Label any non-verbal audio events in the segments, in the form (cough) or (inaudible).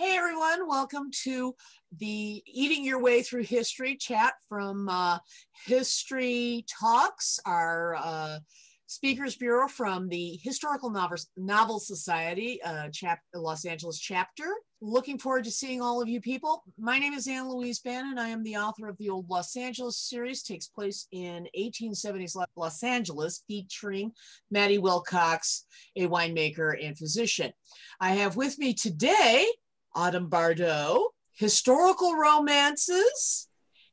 Hey everyone, welcome to the Eating Your Way Through History chat from uh, History Talks, our uh, Speakers Bureau from the Historical Novel, Novel Society, uh, chap- Los Angeles chapter. Looking forward to seeing all of you people. My name is Anne Louise Bannon. I am the author of the Old Los Angeles series, takes place in 1870s Los Angeles, featuring Maddie Wilcox, a winemaker and physician. I have with me today Autumn Bardot, historical romances,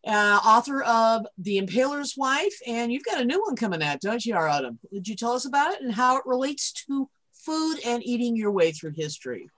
uh, author of The Impaler's Wife, and you've got a new one coming out, don't you, Autumn? Would you tell us about it and how it relates to food and eating your way through history?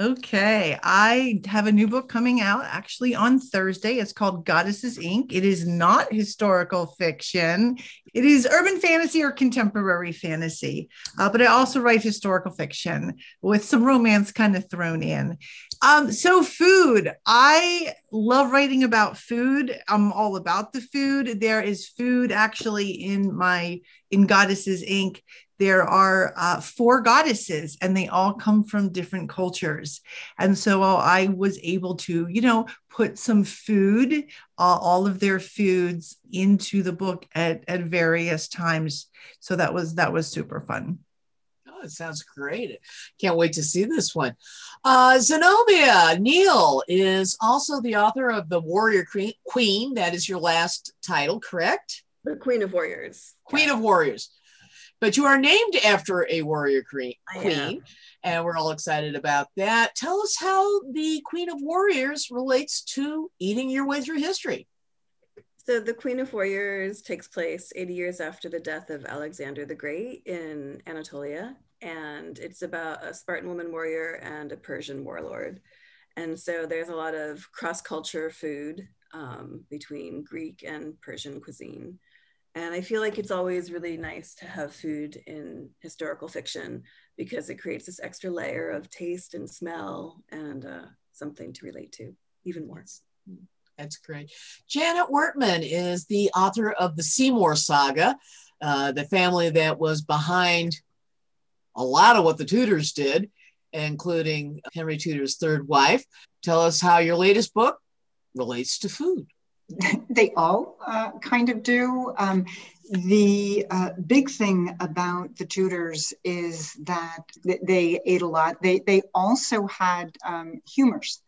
Okay, I have a new book coming out actually on Thursday. It's called Goddesses Inc. It is not historical fiction. It is urban fantasy or contemporary fantasy, uh, but I also write historical fiction with some romance kind of thrown in. Um, so, food. I love writing about food. I'm all about the food. There is food actually in my in Goddesses Inc there are uh, four goddesses and they all come from different cultures and so i was able to you know put some food uh, all of their foods into the book at, at various times so that was that was super fun it sounds great. Can't wait to see this one. Uh, Zenobia Neil is also the author of The Warrior Queen. That is your last title, correct? The Queen of Warriors. Queen of Warriors but you are named after a warrior queen, and we're all excited about that. Tell us how the Queen of Warriors relates to eating your way through history. So, the Queen of Warriors takes place 80 years after the death of Alexander the Great in Anatolia, and it's about a Spartan woman warrior and a Persian warlord. And so, there's a lot of cross culture food um, between Greek and Persian cuisine. And I feel like it's always really nice to have food in historical fiction because it creates this extra layer of taste and smell and uh, something to relate to even more. That's great. Janet Wertman is the author of the Seymour Saga, uh, the family that was behind a lot of what the Tudors did, including Henry Tudor's third wife. Tell us how your latest book relates to food. (laughs) they all uh, kind of do. Um, the uh, big thing about the Tudors is that they ate a lot. They they also had um, humors.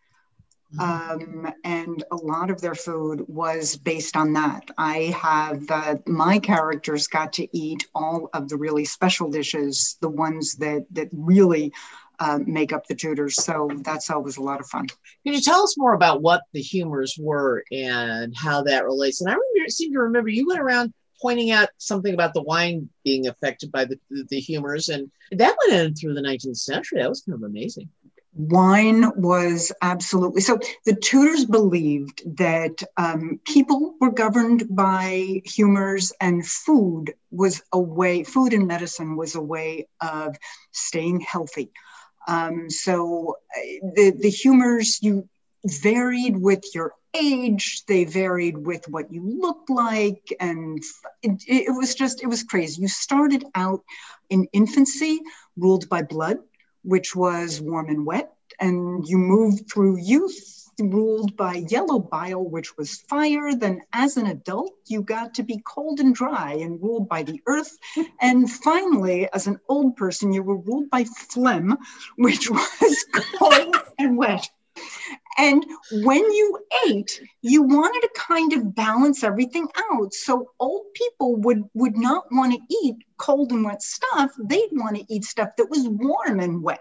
Um, and a lot of their food was based on that. I have uh, my characters got to eat all of the really special dishes, the ones that that really uh, make up the Tudors. So that's always a lot of fun. Can you tell us more about what the humors were and how that relates? And I remember, seem to remember you went around pointing out something about the wine being affected by the, the humors, and that went in through the 19th century. That was kind of amazing. Wine was absolutely so. The Tudors believed that um, people were governed by humors, and food was a way, food and medicine was a way of staying healthy. Um, so uh, the, the humors you varied with your age, they varied with what you looked like, and it, it was just, it was crazy. You started out in infancy ruled by blood, which was warm and wet, and you moved through youth ruled by yellow bile, which was fire. Then, as an adult, you got to be cold and dry and ruled by the earth. And finally, as an old person, you were ruled by phlegm, which was (laughs) cold and wet. And when you ate, you wanted to kind of balance everything out. So old people would, would not want to eat cold and wet stuff. They'd want to eat stuff that was warm and wet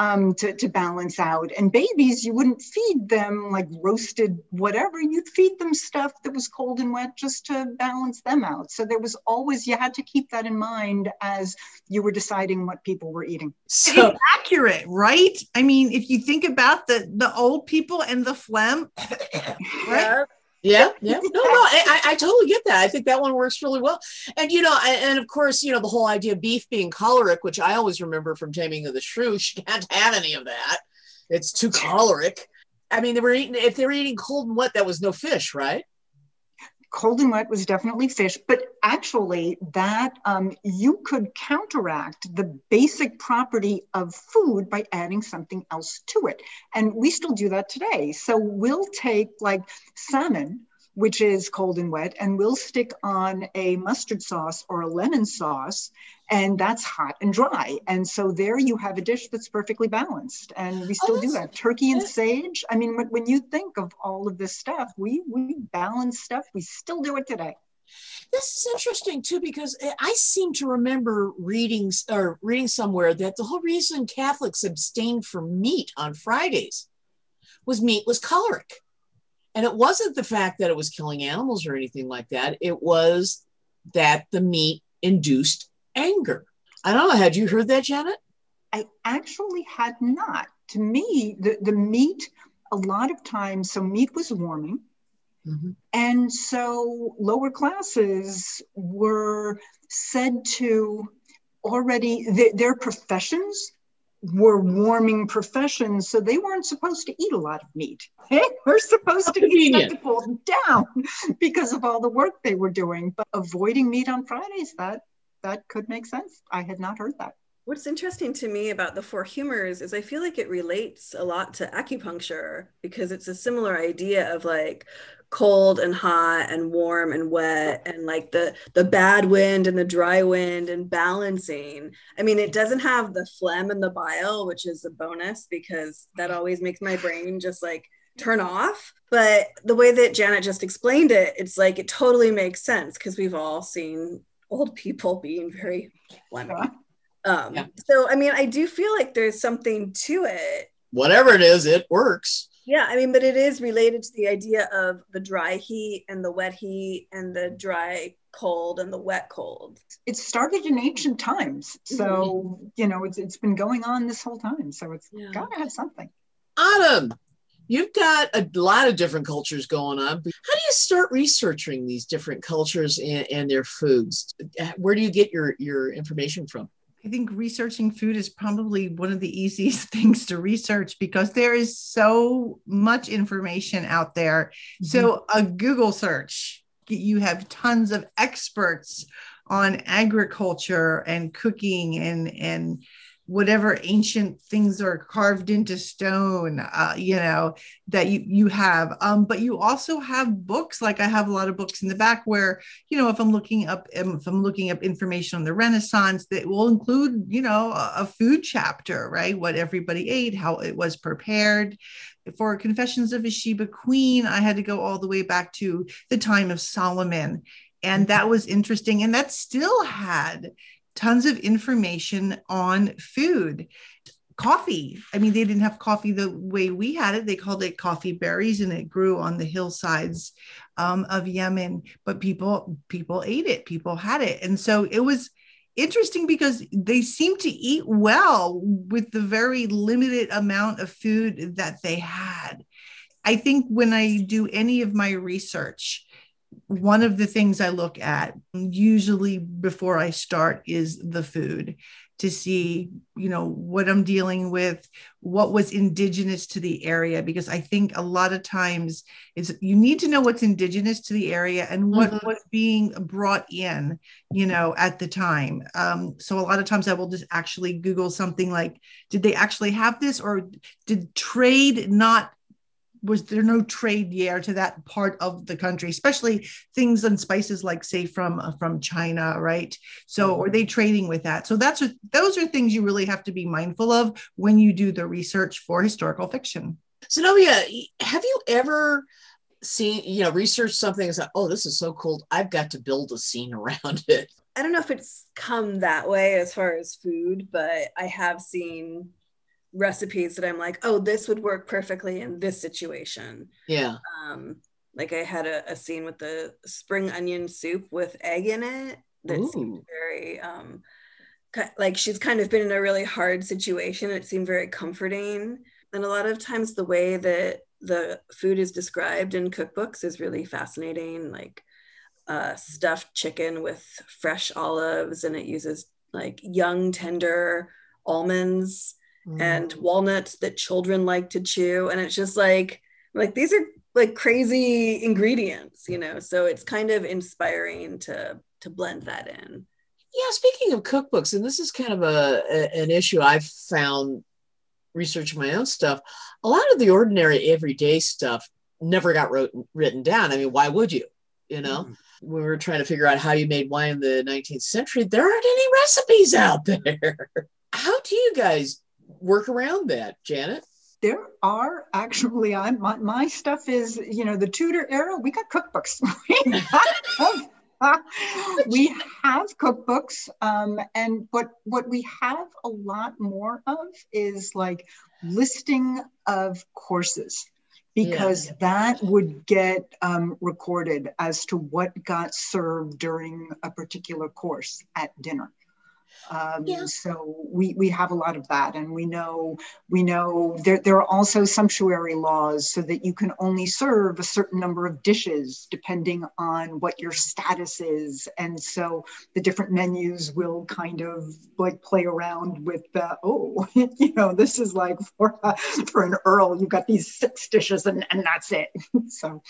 um, to, to balance out. And babies, you wouldn't feed them like roasted whatever. You'd feed them stuff that was cold and wet just to balance them out. So there was always, you had to keep that in mind as you were deciding what people were eating. So accurate, right? I mean, if you think about the, the old people and the phlegm, (coughs) right? Yeah, yeah. No, no, I, I totally get that. I think that one works really well. And, you know, and, and, of course, you know, the whole idea of beef being choleric, which I always remember from Taming of the Shrew, (laughs) she can't have any of that. It's too choleric. I mean, they were eating, if they were eating cold and wet, that was no fish, right? Cold and wet was definitely fish, but actually, that um, you could counteract the basic property of food by adding something else to it. And we still do that today. So we'll take like salmon, which is cold and wet, and we'll stick on a mustard sauce or a lemon sauce, and that's hot and dry. And so there you have a dish that's perfectly balanced. And we still oh, do that. Turkey and sage. I mean, when you think of all of this stuff, we we balance stuff. We still do it today. This is interesting too because I seem to remember reading or reading somewhere that the whole reason Catholics abstained from meat on Fridays was meat was choleric. And it wasn't the fact that it was killing animals or anything like that. It was that the meat induced anger. I don't know. Had you heard that, Janet? I actually had not. To me, the, the meat, a lot of times, so meat was warming. Mm-hmm. And so lower classes were said to already, th- their professions were warming professions, so they weren't supposed to eat a lot of meat. (laughs) They were supposed to eat stuff to pull down (laughs) because of all the work they were doing. But avoiding meat on Fridays, that that could make sense. I had not heard that. What's interesting to me about the four humors is I feel like it relates a lot to acupuncture because it's a similar idea of like cold and hot and warm and wet and like the the bad wind and the dry wind and balancing. I mean, it doesn't have the phlegm and the bile, which is a bonus because that always makes my brain just like turn off. But the way that Janet just explained it, it's like it totally makes sense because we've all seen old people being very phlegmy. Um, yeah. So, I mean, I do feel like there's something to it. Whatever it is, it works. Yeah, I mean, but it is related to the idea of the dry heat and the wet heat and the dry cold and the wet cold. It started in ancient times. So, mm-hmm. you know, it's, it's been going on this whole time. So it's yeah. got to have something. Autumn, you've got a lot of different cultures going on. How do you start researching these different cultures and, and their foods? Where do you get your, your information from? I think researching food is probably one of the easiest (laughs) things to research because there is so much information out there. Mm-hmm. So, a Google search, you have tons of experts on agriculture and cooking and and whatever ancient things are carved into stone uh, you know that you you have. Um, but you also have books. Like i have a lot of books in the back where you know if i'm looking up um, if i'm looking up information on the renaissance that will include you know a, a food chapter right? What everybody ate how it was prepared. For confessions of a sheba queen i had to go all the way back to the time of solomon. And that was interesting. And that still had tons of information on food coffee. I mean, they didn't have coffee the way we had it. They called it coffee berries, and it grew on the hillsides um, of Yemen. But people people ate it. People had it, and so it was interesting because they seemed to eat well with the very limited amount of food that they had. I think when I do any of my research, one of the things I look at usually before I start is the food to see, you know, what I'm dealing with, what was indigenous to the area, because I think a lot of times it's you need to know what's indigenous to the area and what mm-hmm. was being brought in, you know, at the time. Um, so a lot of times I will just actually Google something like, did they actually have this, or did trade not was there no trade there to that part of the country especially things and spices like say from uh, from china right? So are they trading with that? So that's what those are things you really have to be mindful of when you do the research for historical fiction. Zenobia have you ever seen you know research something and said oh this is so cool. I've got to build a scene (laughs) around it. I don't know if it's come that way as far as food but i have seen recipes that I'm like, oh, this would work perfectly in this situation. Yeah. Um, like I had a, a scene with the spring onion soup with egg in it that Ooh. seemed very um like she's kind of been in a really hard situation. It seemed very comforting. And a lot of times the way that the food is described in cookbooks is really fascinating. Like uh, stuffed chicken with fresh olives, and it uses like young, tender almonds mm. and walnuts that children like to chew. And it's just like, like these are like crazy ingredients, you know. So it's kind of inspiring to to blend that in. Yeah, speaking of cookbooks, and this is kind of a, a an issue I've found researching my own stuff. A lot of the ordinary everyday stuff never got wrote, written down. I mean, why would you? You know, mm. when we were trying to figure out how you made wine in the 19th century, there aren't any recipes out (laughs) there. how do you guys work around that, Janet? there are actually I my, my stuff is you know the Tudor era we got cookbooks (laughs) we have cookbooks um, and what what we have a lot more of is like listing of courses because yeah. that would get um, recorded as to what got served during a particular course at dinner um, yeah. So we, we have a lot of that, and we know we know there, there are also sumptuary laws so that you can only serve a certain number of dishes depending on what your status is, and so the different menus will kind of like play around with the oh (laughs) you know this is like for uh, for an earl you've got these six dishes and and that's it. (laughs) So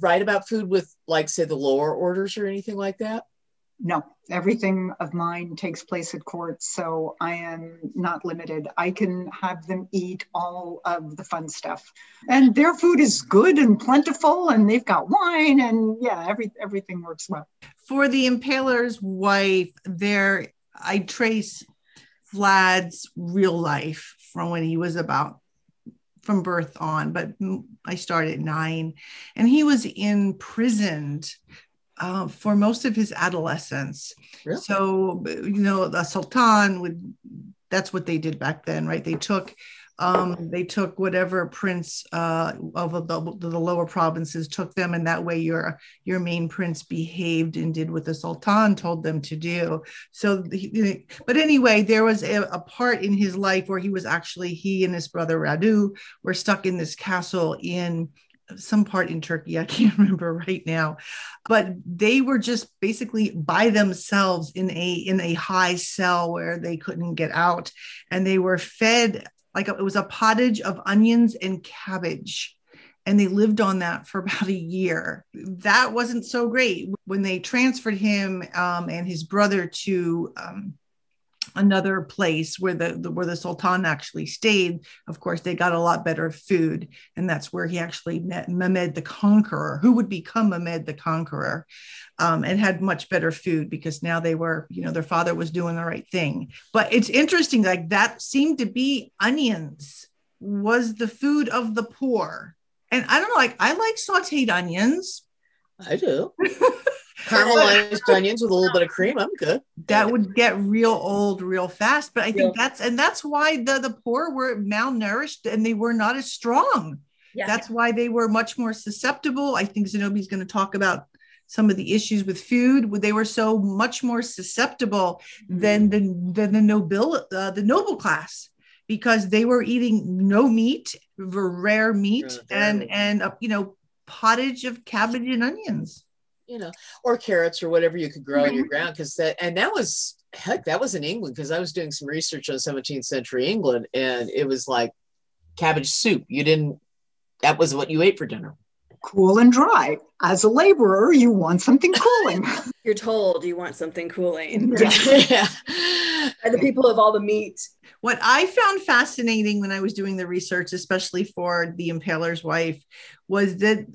write about food with like say the lower orders or anything like that no, everything of mine takes place at court, so I am not limited. I can have them eat all of the fun stuff, and their food is good and plentiful, and they've got wine, and yeah, every everything works well. For the impaler's wife, there I trace Vlad's real life from when he was about from birth on, but I started at nine, and he was imprisoned uh, for most of his adolescence. Really? So, you know, the Sultan would, that's what they did back then, right? They took, um, they took whatever prince uh, of the, the lower provinces took them, and that way your your main prince behaved and did what the sultan told them to do. So, but anyway, there was a, a part in his life where he was actually he and his brother Radu were stuck in this castle in some part in Turkey, I (laughs) can't remember right now, but they were just basically by themselves in a in a high cell where they couldn't get out, and they were fed like it was a pottage of onions and cabbage. And they lived on that for (laughs) about a year. That wasn't so great. When they transferred him um, and his brother to um, another place where the, the, where the sultan actually stayed. Of course they got a lot better food and that's where he actually met mehmed the conqueror who would become mehmed the conqueror um, and had much better food because now they were you know their father was doing the right thing. But it's interesting like that seemed to be onions was the food of the poor. And i don't know like i like sauteed onions. I do (laughs) caramelized onions with a little bit of cream. I'm good. That would get real old real fast. But I think yeah. that's and that's why the the poor were malnourished and they were not as strong. Yeah. That's why they were much more susceptible. I think Zenobia's going to talk about some of the issues with food. They were so much more susceptible than the than the noble uh, the noble class because they were eating no meat, rare meat, yeah, and and uh, you know pottage of cabbage and onions you know, or carrots or whatever you could grow mm-hmm. in your ground. Because that, and that was, heck, that was in England because I was doing some research on 17th century England and it was like cabbage soup. You didn't, that was what you ate for dinner. Cool and dry. As a laborer, you want something cooling. (laughs) You're told you want something cooling. yeah. (laughs) (laughs) By the people of all the meat what I found fascinating when I was doing the research, especially for the impaler's wife, was that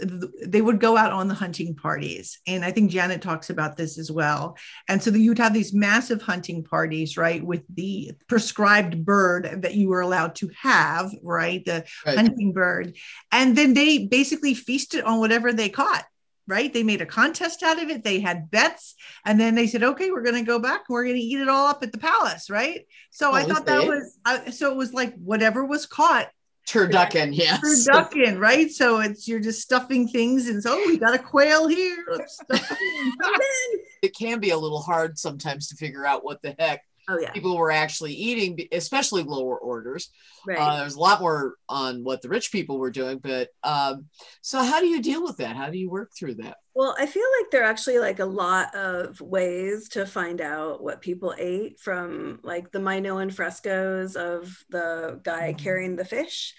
they would go out on the hunting parties. And I think Janet talks about this as well. And so you'd have these massive hunting parties, right, with the prescribed bird that you were allowed to have, right, the right. hunting bird. And then they basically feasted on whatever they caught right? They made a contest out of it. They had bets, and then they said, "Okay, we're going to go back. We're going to eat it all up at the palace," right? So oh, I thought that was uh, so. It was like whatever was caught. Turducken, yes. Turducken, right? So it's you're just stuffing things, and so oh, we got a quail here. (laughs) it can be a little hard sometimes to figure out what the heck oh, yeah. people were actually eating, especially lower orders. Right. Uh, there's a lot more on what the rich people were doing, but um, so how do you deal with that? How do you work through that? Well, I feel like there are actually like a lot of ways to find out what people ate from like the Minoan frescoes of the guy mm-hmm. carrying the fish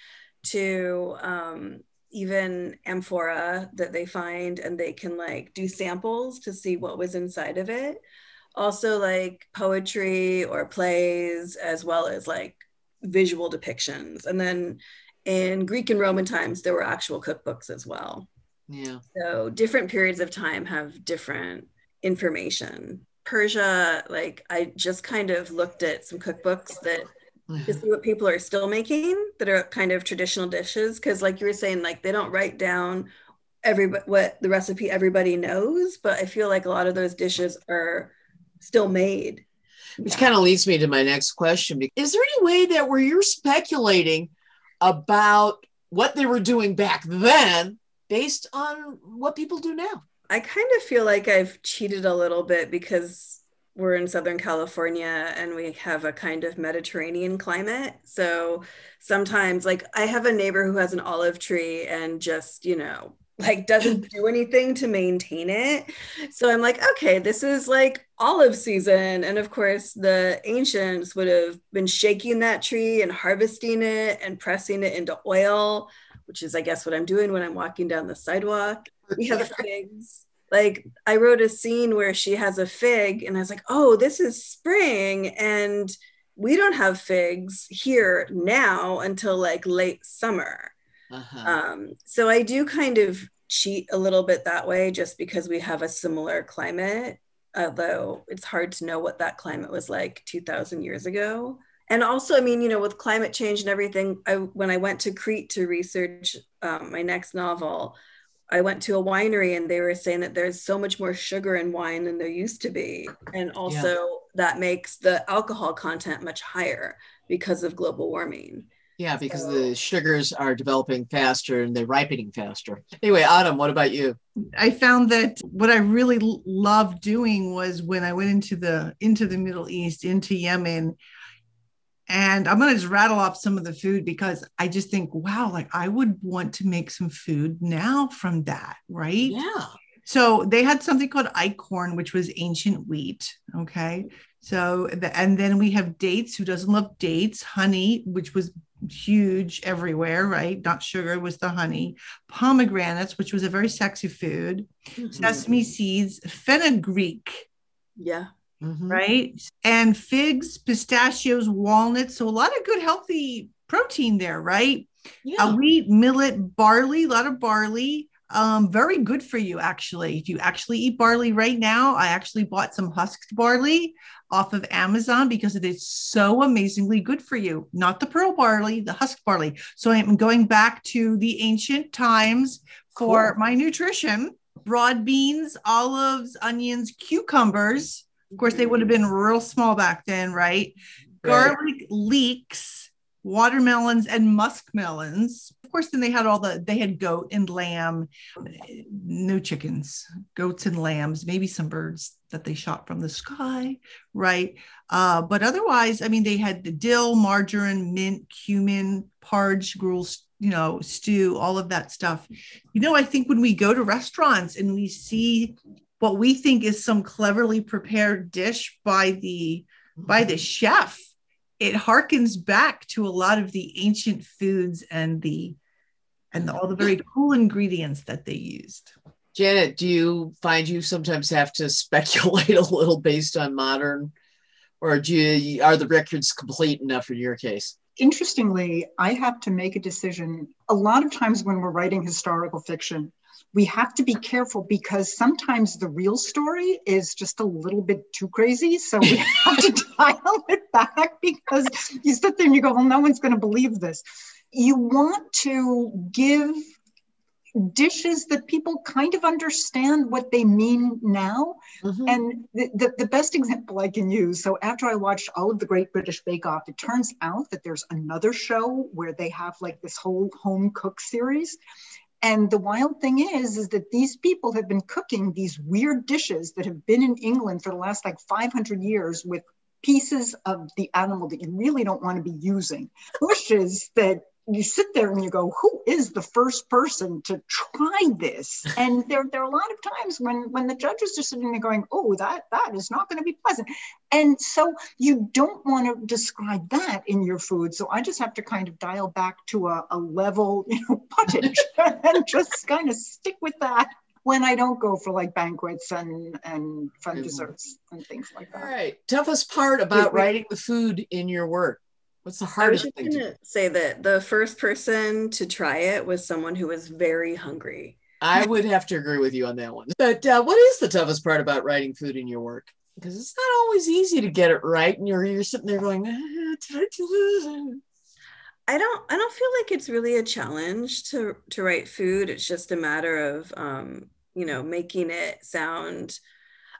to um, even amphora that they find and they can like do samples to see what was inside of it also like poetry or plays as well as like visual depictions. And then in greek and roman times there were actual cookbooks as well. Yeah. So different periods of time have different information. Persia like i just kind of looked at some cookbooks that (laughs) to see what people are still making that are kind of traditional dishes. Because like you were saying like they don't write down every what the recipe everybody knows but i feel like a lot of those dishes are still made which yeah. kind of leads me to my next question is there any way that where you're speculating about what they were doing back then based on what people do now i kind of feel like i've cheated a little bit because we're in Southern California and we have a kind of Mediterranean climate. So sometimes, like, I have a neighbor who has an olive tree and just, you know, (laughs) like doesn't do anything to maintain it. So I'm like, okay, this is like olive season. And of course, the ancients would have been shaking that tree and harvesting it and pressing it into oil, which is, I guess, what I'm doing when I'm walking down the sidewalk. We have (laughs) figs like I wrote a scene where she has a fig and I was like, "Oh, this is spring and we don't have figs here now until like late summer." Uh-huh. Um, so I do kind of cheat a little bit that way just because we have a similar climate, although it's hard to know what that climate was like 2000 years ago. And also, I mean, you know, with climate change and everything, I, when I went to Crete to research um, my next novel, I went to a winery and they were saying that there's so much more sugar in wine than there used to be. And also, yeah. that makes the alcohol content much higher because of global warming. Yeah, because so, the sugars are developing faster and they're ripening faster. Anyway, Autumn, what about you? I found that what I really loved doing was when I went into the into the Middle East, into Yemen, and I'm going to just rattle off some of the food because I just think, wow, like I would want to make some food now from that, right? Yeah. So they had something called einkorn, which was ancient wheat. Okay. So, the, and then we have dates. Who doesn't love dates? Honey, which was huge everywhere, right? Not sugar was the honey. Pomegranates, which was a very sexy food. Mm-hmm. Sesame seeds, fenugreek. Yeah mm-hmm. right? And figs, pistachios, walnuts. So a lot of good, healthy protein there, right? Yeah. Uh, wheat, millet, barley, a lot of barley. Um, very good for you, actually. If you actually eat barley right now, I actually bought some husked barley off of Amazon because it is so amazingly good for you. Not the pearl barley, the husked barley. So I'm going back to the ancient times for cool. my nutrition broad beans, olives, onions, cucumbers, of course, they would have been real small back then, right? right. Garlic leeks, watermelons, and muskmelons. Of course, then they had all the, they had goat and lamb, no chickens, goats and lambs, maybe some birds that they shot from the sky, right? Uh, but otherwise, I mean, they had the dill, marjoram, mint, cumin, parge, gruel, you know, stew, all of that stuff. You know, I think when we go to restaurants and we see what we think is some cleverly prepared dish by the by the mm-hmm. chef. It harkens back to a lot of the ancient foods and the and the, all the very cool ingredients that they used. Janet do you find you sometimes have to speculate (laughs) a little based on modern or do you are the records complete enough in your case? Interestingly i have to make a decision. A lot of times when we're writing historical fiction we have to be careful because sometimes the real story is just a little bit too crazy. So we (laughs) have to dial it back because you sit there and you go, well, no one's going to believe this. You want to give dishes that people kind of understand what they mean now. Mm-hmm. And the, the, the, best example I can use so, after I watched all of the Great British Bake Off, it turns out that there's another show where they have like this whole home cook series. And the wild thing is, is that these people have been cooking these weird dishes that have been in England for the last like 500 years with pieces of the animal that you really don't want to be using, bushes that you sit there and you go, who is the first person to try this? (laughs) And there, there are a lot of times when, when the judges are sitting there going, oh, that, that is not going to be pleasant. And so you don't want to describe that in your food. So I just have to kind of dial back to a, a level, you know, (laughs) pottage (laughs) and just kind of stick with that when I don't go for like banquets and and fun desserts and things like that. All right. Toughest part about writing the food in your work. What's the hardest thing? To say that the first person to try it was someone who was very hungry. I would have to agree with you on that one. But uh, what is the toughest part about writing food in your work? Because it's not always easy to get it right, and you're you're sitting there going, ah, I don't I don't feel like it's really a challenge to to write food. It's just a matter of um, you know making it sound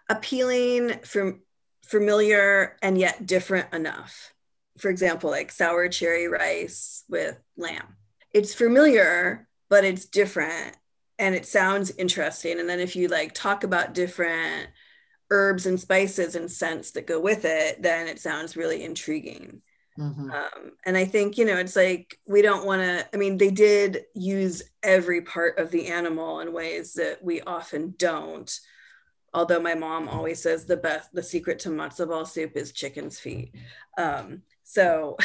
appealing, from familiar, and yet different enough for example, like sour cherry rice with lamb. It's familiar, but it's different and it sounds interesting. And then if you like talk about different herbs and spices and scents that go with it, then it sounds really intriguing. Mm-hmm. Um, and I think, you know, it's like we don't want to, I mean, they did use every part of the animal in ways that we often don't. Although my mom always says the best, the secret to matzo ball soup is chicken's feet. Um, so,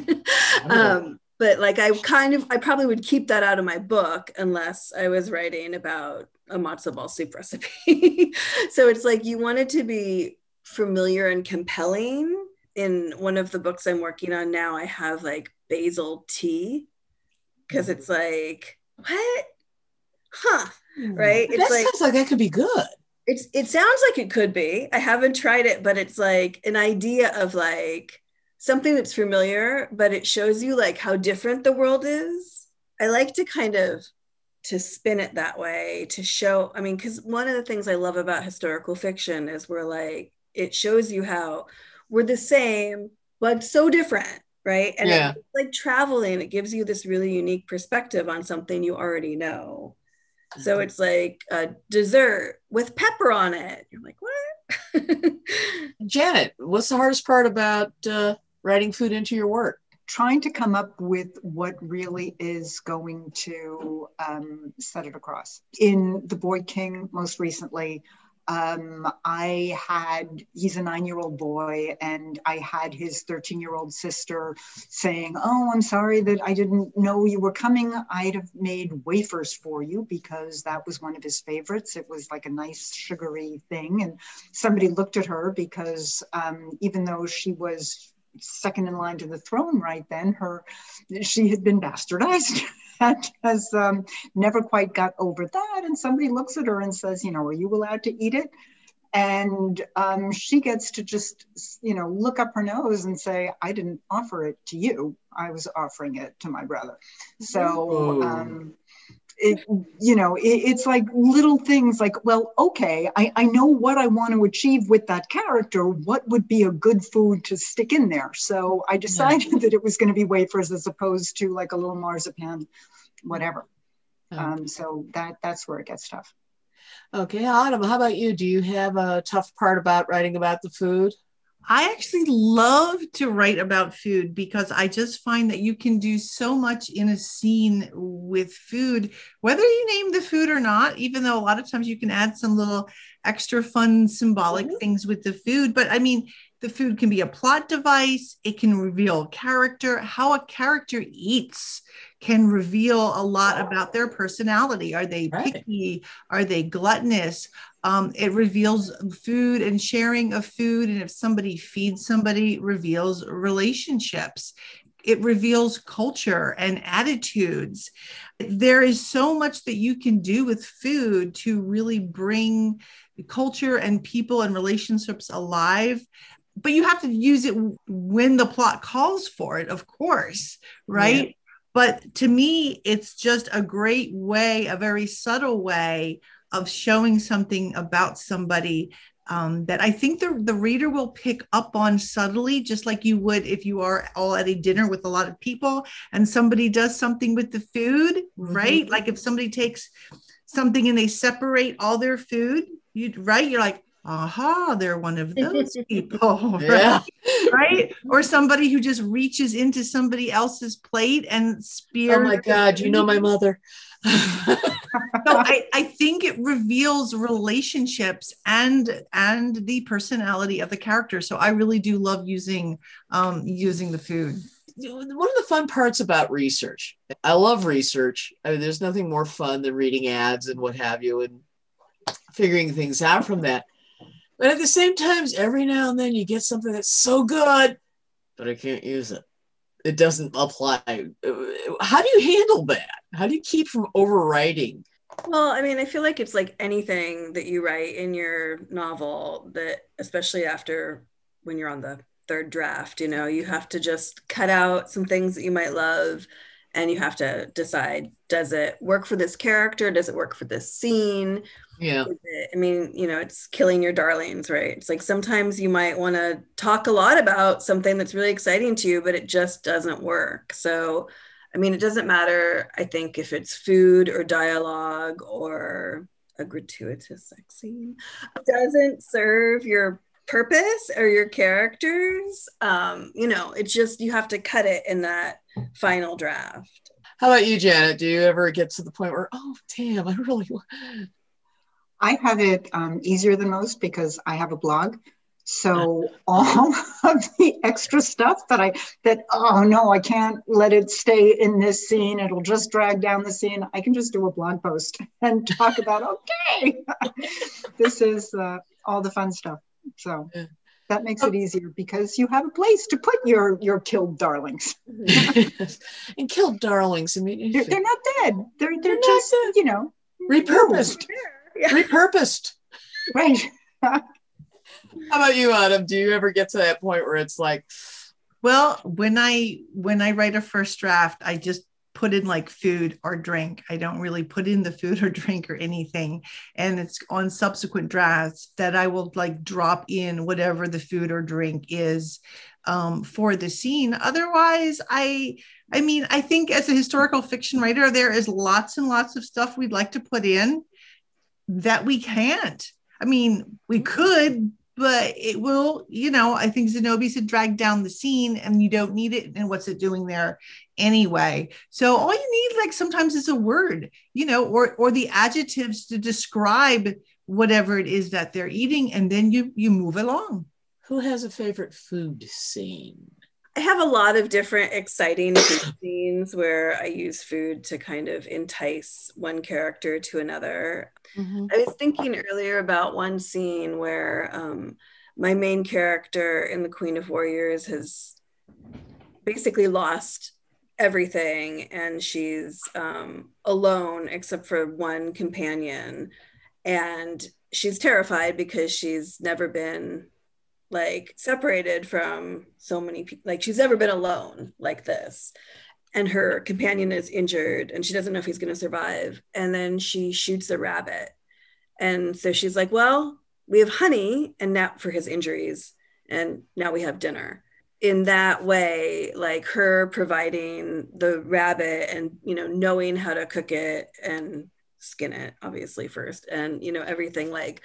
(laughs) um, but like I kind of, I probably would keep that out of my book unless I was writing about a matzo ball soup recipe. (laughs) so it's like you want it to be familiar and compelling. In one of the books I'm working on now, I have like basil tea because it's like, what? Huh? Hmm. Right? It's that like, sounds like that could be good. It's it sounds like it could be. I haven't tried it, but it's like an idea of like something that's familiar, but it shows you like how different the world is. I like to kind of to spin it that way to show i mean because one of the things i love about historical fiction is we're like it shows you how we're the same but so different right and yeah. it's like traveling it gives you this really unique perspective on something you already know so mm-hmm. it's like a dessert with pepper on it you're like what (laughs) janet what's the hardest part about uh, writing food into your work? Trying to come up with what really is going to um, set it across. In The Boy King, most recently, um, I had, he's a nine year old boy, and I had his 13 year old sister saying, Oh, I'm sorry that I didn't know you were coming. I'd have made wafers for you because that was one of his favorites. It was like a nice sugary thing. And somebody looked at her because um, even though she was second in line to the throne right then. Her, she had been bastardized (laughs) and has um, never quite got over that. And somebody looks at her and says, you know, are you allowed to eat it? And um, she gets to just, you know, look up her nose and say, I didn't offer it to you. I was offering it to my brother. So, um, it, you know, it, it's like little things like, well, okay, I, I know what I want to achieve with that character. What would be a good food to stick in there? So I decided yeah. (laughs) that it was going to be wafers as opposed to like a little marzipan, whatever. Okay. Um, so that that's where it gets tough. Okay, Autumn, how about you? Do you have a tough part about writing about the food? I actually love to write about food because I just find that you can do so much in a scene with food, whether you name the food or not, even though a lot of times you can add some little extra fun symbolic mm-hmm. things with the food. But I mean, the food can be a plot device, it can reveal character, how a character eats can reveal a lot about their personality. Are they picky? Right. Are they gluttonous? Um, it reveals food and sharing of food. And if somebody feeds somebody, reveals relationships. It reveals culture and attitudes. There is so much that you can do with food to really bring culture and people and relationships alive but you have to use it when the plot calls for it, of course, right? But to me, it's just a great way, a very subtle way of showing something about somebody um, that I think the, the reader will pick up on subtly, just like you would if you are all at a dinner with a lot of people and somebody does something with the food, mm-hmm. right? Like if somebody takes something and they separate all their food, you'd right? You're like, aha, they're one of those (laughs) people, (laughs) Yeah. right? right? Or somebody who just reaches into somebody else's plate and spears. Oh my God, you know (laughs) my mother. so I, I think it reveals relationships and and the personality of the character. So I really do love using um using the food. one of the fun parts about research i love research I mean, there's nothing more fun than reading ads and what have you and figuring things out from that but at the same time every now and then you get something that's so good but i can't use it. It doesn't apply. How do you handle that? How do you keep from overwriting? Well i mean i feel like it's like anything that you write in your novel that especially after when you're on the third draft you know you have to just cut out some things that you might love and you have to decide does it work for this character? Does it work for this scene yeah. I mean you know it's killing your darlings right? It's like sometimes you might want to talk a lot about something that's really exciting to you but it just doesn't work. So i mean it doesn't matter i think if it's food or dialogue or a gratuitous sex scene it doesn't serve your purpose or your characters. Um you know it's just you have to cut it in that final draft. How about you janet? Do you ever get to the point where oh damn i really i have it um, easier than most because i have a blog. So all (laughs) of the extra stuff that i that oh no i can't let it stay in this scene. It'll just drag down the scene. I can just do a blog post (laughs) and talk about okay (laughs) this is uh, all the fun stuff. So that makes it easier because you have a place to put your your killed darlings. and killed darlings. I mean, they're, they're not dead. They're they're, they're just you know repurposed. Yeah. Repurposed. Right. How about you, Autumn? Do you ever get to that point where it's like, well, when I when I write a first draft, I just put in like food or drink. I don't really put in the food or (laughs) drink or anything. And it's on subsequent drafts that I will like drop in whatever the food or drink is um, for the scene. Otherwise, I I mean, I think as a historical fiction writer, there is lots and lots of stuff we'd like to put in that we can't. I mean, we mm-hmm. could, but it will, you know, I think Zenobia said drag down the scene and you don't need it. And what's it doing there anyway? So all you need, like sometimes is a word, you know, or or the adjectives to describe whatever it is that they're eating, and then you you move along. Who has a favorite food scene? I have a lot of different exciting (coughs) scenes where I use food to kind of entice one character to another. Mm-hmm. I was thinking earlier about one scene where um, my main character in The Queen of Warriors has basically lost everything and she's um, alone except for one companion. And she's terrified because she's never been like separated from so many people like she's never been alone like this. And her companion is injured and she doesn't know if he's going to survive. And then she shoots a rabbit. And so she's like well we have honey and now for his injuries and now we have dinner. In that way like her providing the rabbit and you know knowing how to cook it and skin it obviously first. And you know everything like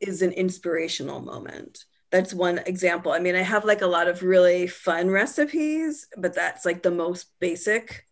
is an inspirational moment that's one example. I mean, I have like a lot of really fun recipes, but that's like the most basic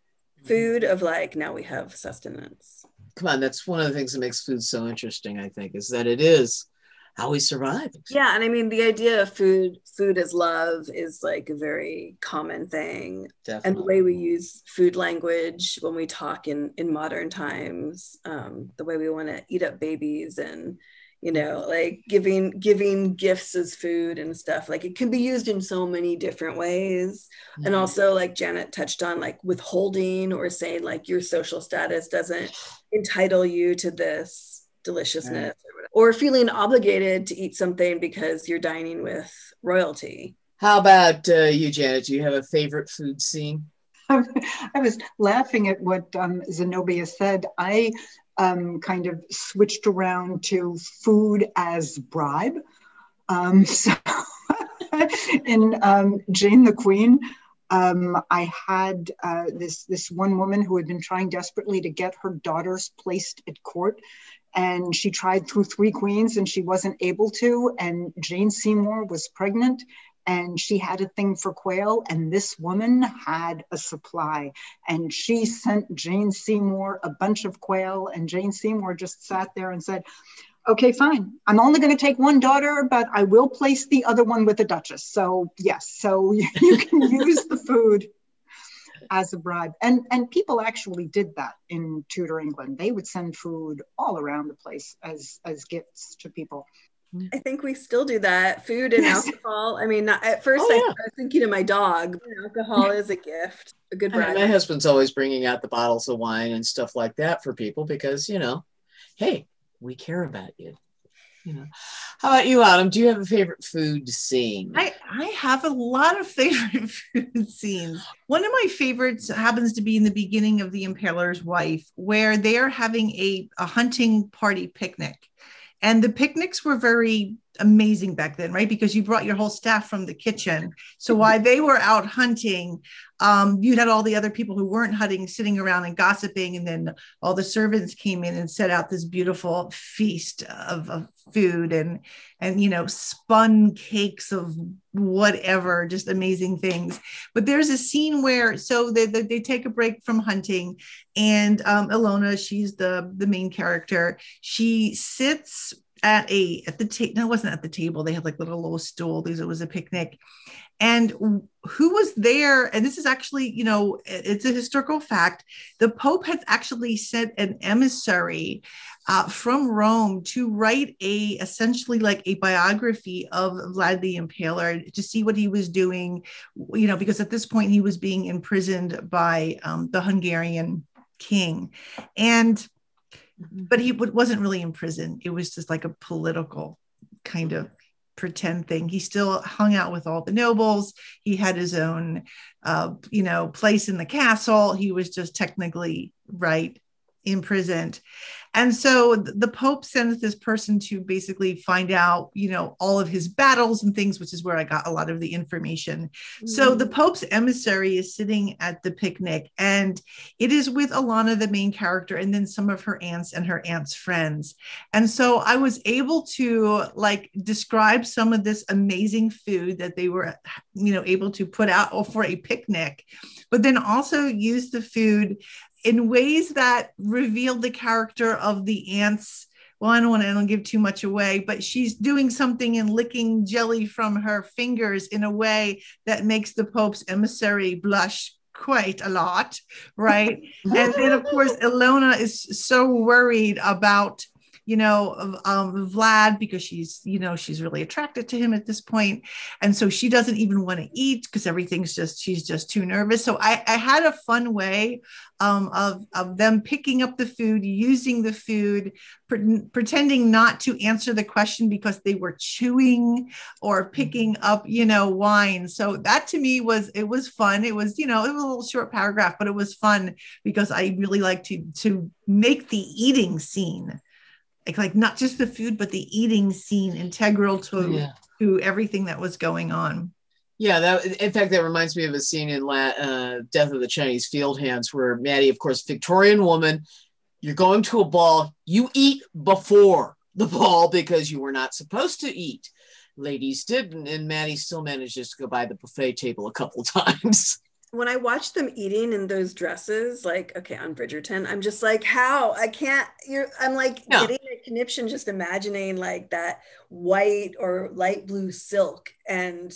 food of like now we have sustenance. Come on, that's one of the things that makes food so interesting, I think, is that it is how we survive. Yeah, and I mean the idea of food food as love is like a very common thing. Definitely. And the way we use food language when we talk in in modern times, um, the way we want to eat up babies and you know like giving giving gifts as food and stuff like it can be used in so many different ways mm-hmm. and also like janet touched on like withholding or saying like your social status doesn't entitle you to this deliciousness right. or, or feeling obligated to eat something because you're dining with royalty how about uh, you janet do you have a favorite food scene (laughs) I was laughing at what um, Zenobia said. I um, kind of switched around to food as bribe. Um, (laughs) so in um, Jane the Queen, um, I had uh, this this one woman who had been trying desperately to get her daughters placed at court, and she tried through three queens and she wasn't able to. And Jane Seymour was pregnant and she had a thing for quail and this woman had a supply and she sent jane seymour a bunch of quail and jane seymour just sat there and said okay fine i'm only going to take one daughter but i will place the other one with the duchess so yes so (laughs) you can use the food as a bribe. And and people actually did that in Tudor England. They would send food all around the place as as gifts to people. I think we still do that. Food and yes. alcohol. I mean, at first oh, I, yeah. I, was thinking of my dog. Alcohol is a gift, a good bribe. my husband's always bringing out the bottles of wine and stuff like that for people because you know, hey, we care about you. You know. How about you, Autumn? Do you have a favorite food scene? I, I have a lot of (laughs) favorite food scenes. One of my favorites happens to be in the beginning of The Impaler's Wife, where they are having a, a hunting party picnic. And the picnics were very amazing back then, right? Because you brought your whole staff from the kitchen. So while they were out hunting, um, you had all the other people who weren't hunting sitting around and gossiping, and then all the servants came in and set out this beautiful feast of, of food and and you know spun cakes of whatever, just amazing things. But there's a scene where so they, they, they take a break from hunting, and um, Ilona, she's the the main character. She sits at a at the table. No, it wasn't at the table. They had like little little stool because it was a picnic. And who was there? And this is actually, you know, it's a historical fact. The Pope has actually sent an emissary uh, from Rome to write a essentially like a biography of Vlad the Impaler to see what he was doing, you know, because at this point he was being imprisoned by um, the Hungarian king. And but he wasn't really in prison. It was just like a political kind of pretend thing. He still hung out with all the nobles. He had his own, uh, you know, place in the castle. He was just technically right imprisoned. And so the Pope sends this person to basically find out, you know, all of his battles and things, which is where I got a lot of the information. Mm-hmm. So the Pope's emissary is sitting at the picnic, and it is with Ilona, the main character, and then some of her aunts and her aunts' friends. And so I was able to like describe some of this amazing food that they were, you know, able to put out for a picnic, but then also use the food in ways that reveal the character of the aunts well, I don't want to I don't give too much away, but she's doing something and licking jelly from her fingers in a way that makes the Pope's emissary blush quite a lot, right? (laughs) and then, of course, Ilona is so worried about you know, um, Vlad because she's, you know, she's really attracted to him at this point. And so she doesn't even want to eat because everything's just, she's just too nervous. So I, I had a fun way um, of, of them picking up the food, using the food, pre- pretending not to answer the question because they were chewing or picking up, you know, wine. So that to me was, it was fun. It was, you know, it was a little short paragraph, but it was fun because I really like to, to make the eating scene like, like not just the food but the eating scene integral to yeah. to everything that was going on. Yeah that in fact that reminds me of a scene in La, uh, death of the chinese field hands where maddie of course victorian woman you're going to a ball you eat before the ball because you were not supposed to eat. Ladies didn't and maddie still manages to go by the buffet table a couple (laughs) times when I watch them eating in those dresses, like okay, on Bridgerton, I'm just like, how? I can't. You're. I'm like no. getting a conniption just imagining like that white or light blue silk, and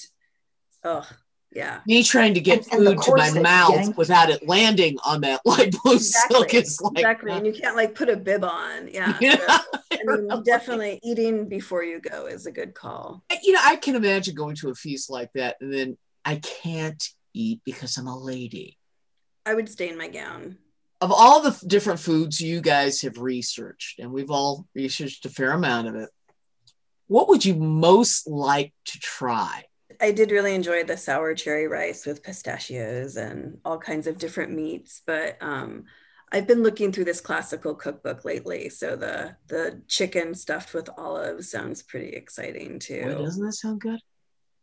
oh yeah. Me trying to get and, food and to my mouth yanked. without it landing on that light blue exactly. silk is like exactly, uh and you can't like put a bib on. Yeah. (laughs) yeah. So, I mean, definitely eating before you go is a good call. You know, I can imagine going to a feast like that, and then I can't eat because I'm a lady. I would stay in my gown. Of all the different foods you guys have researched, and we've all researched a fair amount of it, what would you most like to try? I did really enjoy the sour cherry rice with pistachios and all kinds of different meats, but um, I've been looking through this classical cookbook lately, so the the chicken stuffed with olives sounds pretty exciting too. Boy, doesn't that sound good?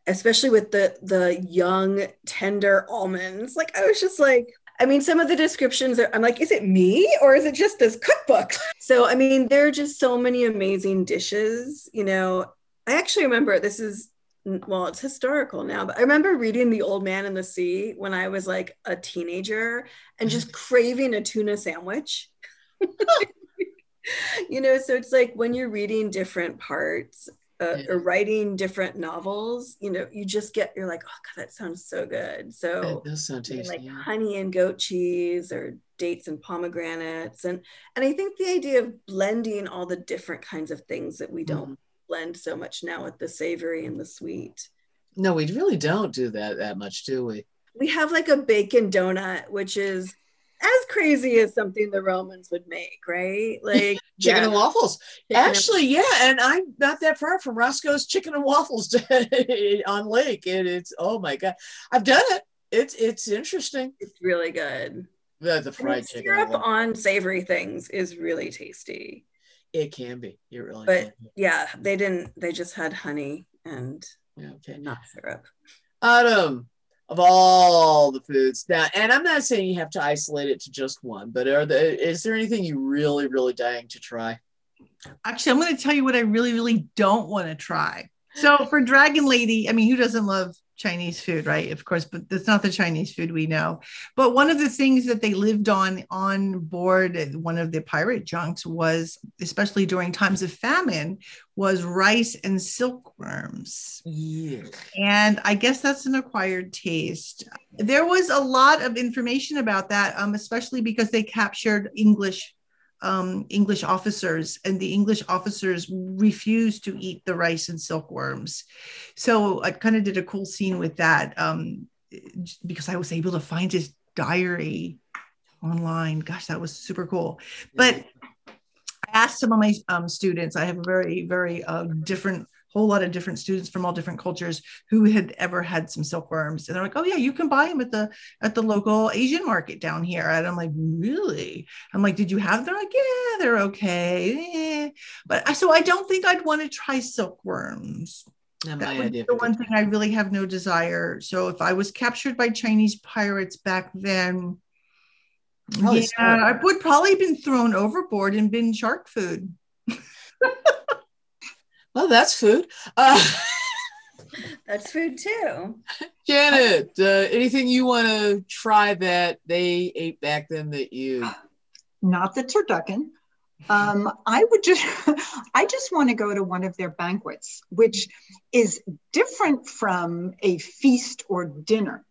Especially with the the young tender almonds like i was just like I mean, some of the descriptions are, I'm like, is it me or is it just this cookbook? (laughs) So, I mean, there are just so many amazing dishes. You know, I actually remember this is, well, it's historical now, but I remember reading The Old Man and the Sea when I was like a teenager and just mm-hmm. craving a tuna sandwich. (laughs) (laughs) you know, so it's like when you're reading different parts uh, Yeah. or writing different novels, you know, you just get, you're like, oh, God, that sounds so good. So, That does sound tasty. like yeah. honey and goat cheese or dates and pomegranates and and i think the idea of blending all the different kinds of things that we don't Mhm. blend so much now with the savory and the sweet No, we really don't do that that much, do we? we have like a bacon donut which is as crazy as something the romans would make right (laughs) like Chicken yeah, and waffles. chicken and- Actually, yeah, and I'm not that far from Roscoe's Chicken and Waffles (laughs) on Lake. And it's oh my god, I've done it. It's it's interesting. it's really good The, the fried chicken. syrup on savory things is really tasty It can be. It really But- yeah they didn't they just had honey and Yeah, okay. not syrup Autumn of all the foods now, and I'm not saying you have to isolate it to just one, but are there is there anything you really really dying to try? Actually, I'm going to tell you what I really, really don't want to try. So for Dragon Lady, I mean, who doesn't love Chinese food, right? Of course, but that's not the Chinese food we know. But one of the things that they lived on on board one of the pirate junks was, especially during times of famine, was rice and silkworms. Yeah. And I guess that's an acquired taste. There was a lot of information about that, um, especially because they captured English um, English officers, and the English officers refused to eat the rice and silkworms. So I kind of did a cool scene with that um, because I was able to find his diary online. Gosh, that was super cool. But I asked some of my um, students, I have a very, very uh, different, whole lot of different students from all different cultures who had ever had some silkworms. And they're like, oh yeah, you can buy them at the, at the local Asian market down here. And I'm like, really? I'm like, did you have them? They're like, yeah, they're okay. Eh. But I, so I don't think I'd want to try silkworms. That my idea. the one thing I really have no desire. So if I was captured by Chinese pirates back then, Probably yeah. I would probably been thrown overboard and been shark food. (laughs) Well, that's food. Uh, (laughs) that's food too Janet, uh, anything you want to try that they ate back then that you? not the turducken. Um, I would just, (laughs) I just want to go to one of their banquets, which is different from a feast or dinner.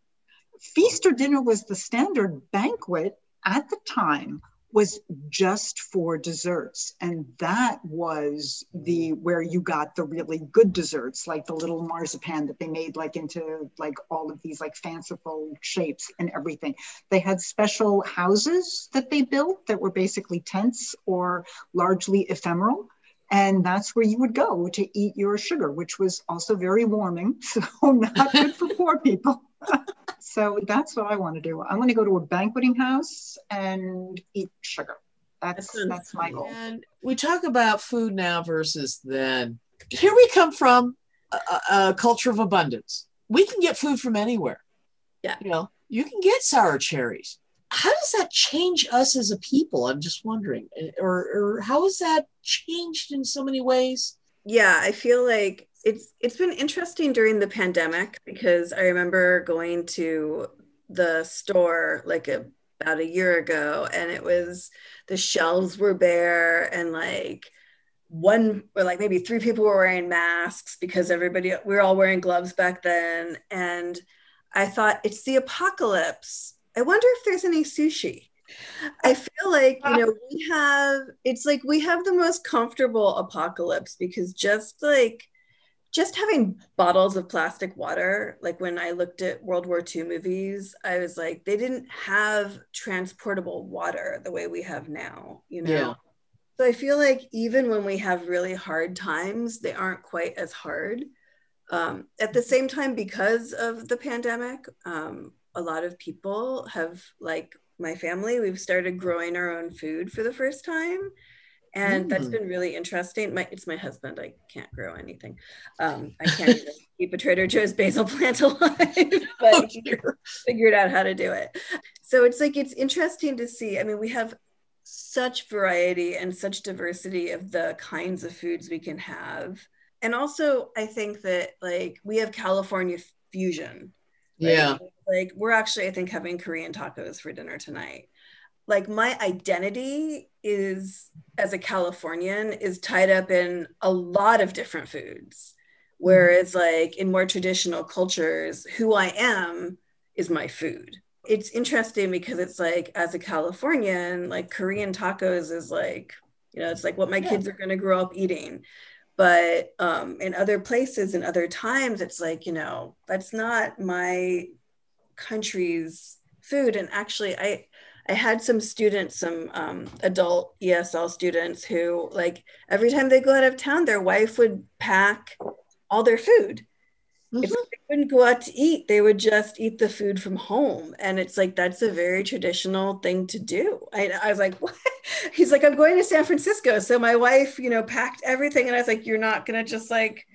Feast or dinner was the standard banquet at the time was just for desserts. And that was the where you got the really good desserts like the little marzipan that they made like into like all of these like fanciful shapes and everything. They had special houses that they built that were basically tents or largely ephemeral. And that's where you would go to eat your sugar which was also very warming. (laughs) So not good for poor people (laughs) so that's what I want to do. I want to go to a banqueting house and eat sugar. That's That that's my goal. And we talk about food now versus then. Here we come from a, a- a culture of abundance. We can get food from anywhere. Yeah. You know, you can get sour cherries. How does that change us as a people? I'm just wondering. Eh, or, or how has that changed in so many ways? yeah i feel like it's it's been interesting during the pandemic because i remember going to the store like a, about a year ago and it was the shelves were bare and like one or like maybe three people were wearing masks because everybody we were all wearing gloves back then. And i thought it's the apocalypse. I wonder if there's any sushi. I feel like, you know, we have, it's like we have the most comfortable apocalypse because just like, just having bottles of plastic water, like when I looked at World War II movies, I was like, they didn't have transportable water the way we have now, you know? Yeah. So I feel like even when we have really hard times, they aren't quite as hard. Um, at the same time, because of the pandemic, um, a lot of people have like my family, we've started growing our own food for the first time. And that's been really interesting. My it's my husband. I can't grow anything. Um, I can't even (laughs) keep a Trader Joe's basil plant alive, (laughs) but Oh, he dear. figured out how to do it. So it's like it's interesting to see. I mean, we have such variety and such diversity of the kinds of foods we can have. And also, I think that like we have California fusion. right? Yeah. Like we're actually, I think, having Korean tacos for dinner tonight. Like my identity is as a Californian is tied up in a lot of different foods. Whereas like in more traditional cultures, who I am is my food. It's interesting because it's like as a Californian, like Korean tacos is like, you know, it's like what my Yeah. kids are gonna grow up eating. But um, in other places and other times, it's like, you know, that's not my country's food. And actually, I I had some students, some um, adult ESL students who, like, every time they go out of town, their wife would pack all their food. Mhm. It's like they wouldn't go out to eat; they would just eat the food from home, and it's like that's a very traditional thing to do. I, I was like, (laughs) "What?" He's like, "I'm going to San Francisco," so my wife, you know, packed everything, and I was like, "You're not gonna just like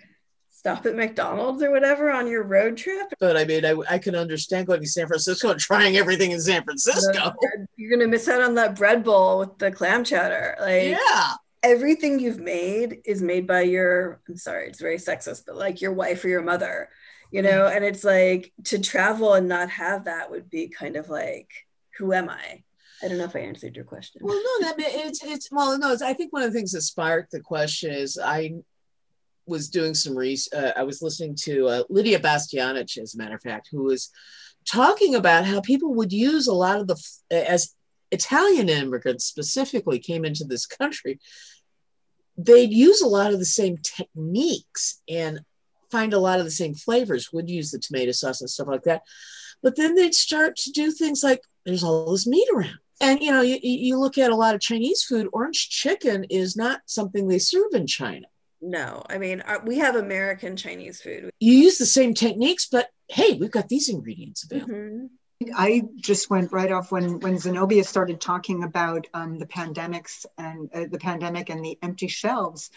stop at McDonald's or whatever on your road trip? But I mean, I, I can understand going to San Francisco and trying everything in San Francisco. You're gonna miss out on that bread bowl with the clam chowder, like." Yeah. everything you've made is made by your i'm sorry it's very sexist but like your wife or your mother you know mm-hmm. and it's like to travel and not have that would be kind of like who am i i don't know if i answered your question Well, no, that it's it's well, no. It's, I think one of the things that sparked the question is I was doing some research. Uh, I was listening to uh, Lidia Bastianich, as a matter of fact, who was talking about how people would use a lot of the as Italian immigrants specifically came into this country. They'd use a lot of the same techniques and find a lot of the same flavors. Would use the tomato sauce and stuff like that, but then they'd start to do things like there's all this meat around. And you know, you, you look at a lot of Chinese food, orange chicken is not something they serve in China. No i mean our, we have american chinese food You use the same techniques, but hey, we've got these ingredients available. Mhm. I just went right off when when Zenobia started talking about um, the pandemics and uh, the pandemic and the empty shelves.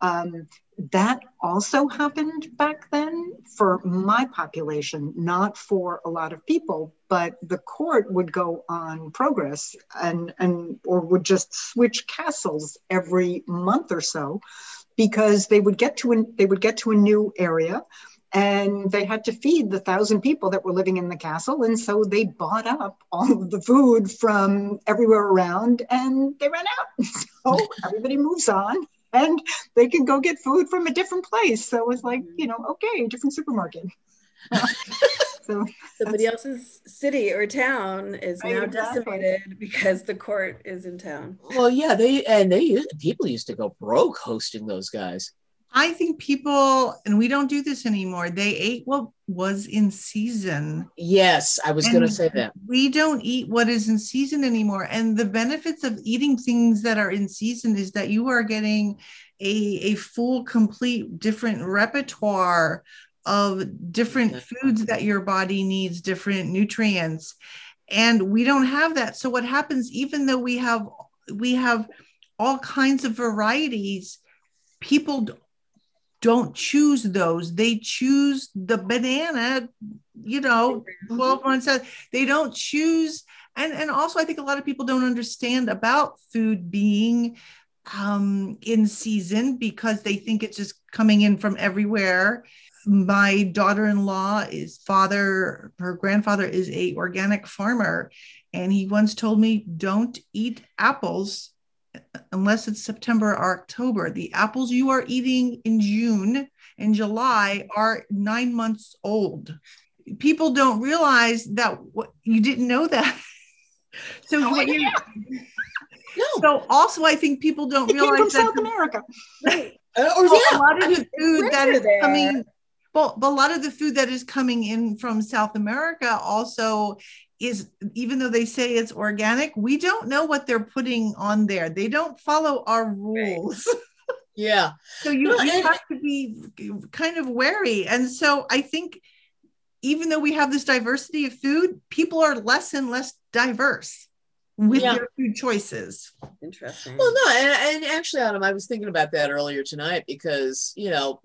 Um, that also happened back then for my population, not for a lot of people. But the court would go on progress and and or would just switch castles every month or so, because they would get to an, they would get to a new area and they had to feed the thousand people that were living in the castle. And so they bought up all of the food from everywhere around and they ran out. (laughs) So (laughs) everybody moves on and they can go get food from a different place. So it was like you know okay different supermarket (laughs) so (laughs) somebody else's city or town is Right, now exactly. decimated because the court is in town Well, yeah, they and they used- people used to go broke hosting those guys. I think people, and we don't do this anymore, they ate what was in season. Yes, I was going to say that. We don't eat what is in season anymore. And the benefits of eating things that are in season is that you are getting a, a full, complete, different repertoire of different foods that your body needs, different nutrients. And we don't have that. So what happens, even though we have we have all kinds of varieties, people don't choose those. They choose the banana, you know, 12 months out. They don't choose. And, and also, I think a lot of people don't understand about food being um, in season because they think it's just coming in from everywhere. My daughter-in-law is father, her grandfather is a organic farmer. And he once told me, don't eat apples unless it's September or October. The apples you are eating in June and July are nine months old. People don't realize that what you didn't know that. (laughs) So Oh, what you No, (laughs) so also I think people don't it came from realize that south america right Uh, or well, yeah, a lot of the food that is rare there. coming well, but a lot of the food that is coming in from South America also is even though they say it's organic, we don't know what they're putting on there. They don't follow our rules. (laughs) yeah. So you have to be kind of wary. And so I think even though we have this diversity of food, people are less and less diverse. with Yeah. their food choices. Interesting. Well, no, and, and actually, Autumn, I was thinking about that earlier tonight because you know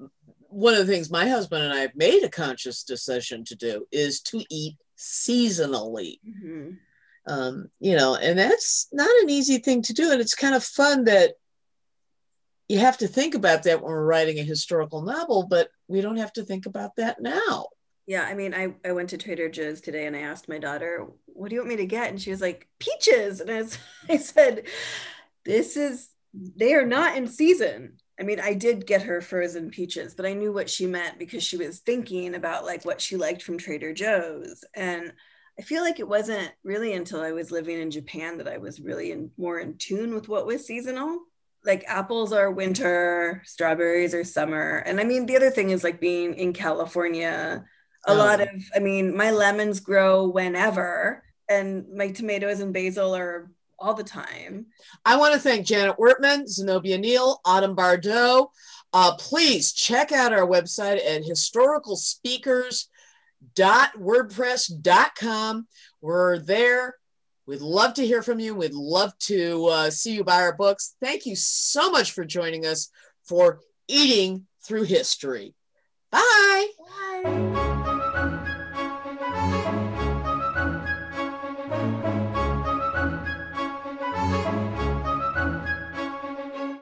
one of the things my husband and I have made a conscious decision to do is to eat seasonally. Mhm. Um, you know, and that's not an easy thing to do, and it's kind of fun that you have to think about that when we're writing a historical novel, but we don't have to think about that now. Yeah, I mean, I, I went to Trader Joe's today and I asked my daughter, what do you want me to get? And she was like, peaches. And I, was, (laughs) I said, this is, they are not in season. I mean, I did get her frozen peaches, but I knew what she meant because she was thinking about like what she liked from Trader Joe's. And I feel like it wasn't really until I was living in Japan that I was really in, more in tune with what was seasonal. Like apples are winter, strawberries are summer. And I mean, the other thing is like being in California, a Oh. lot of, I mean, my lemons grow whenever, and my tomatoes and basil are all the time. I want to thank Janet Wertman, Zenobia Neil, Autumn Bardot. Uh, please check out our website at historicalspeakers.wordpress.com. We're there. We'd love to hear from you. We'd love to uh, see you buy our books. Thank you so much for joining us for Eating Through History. Bye. Bye.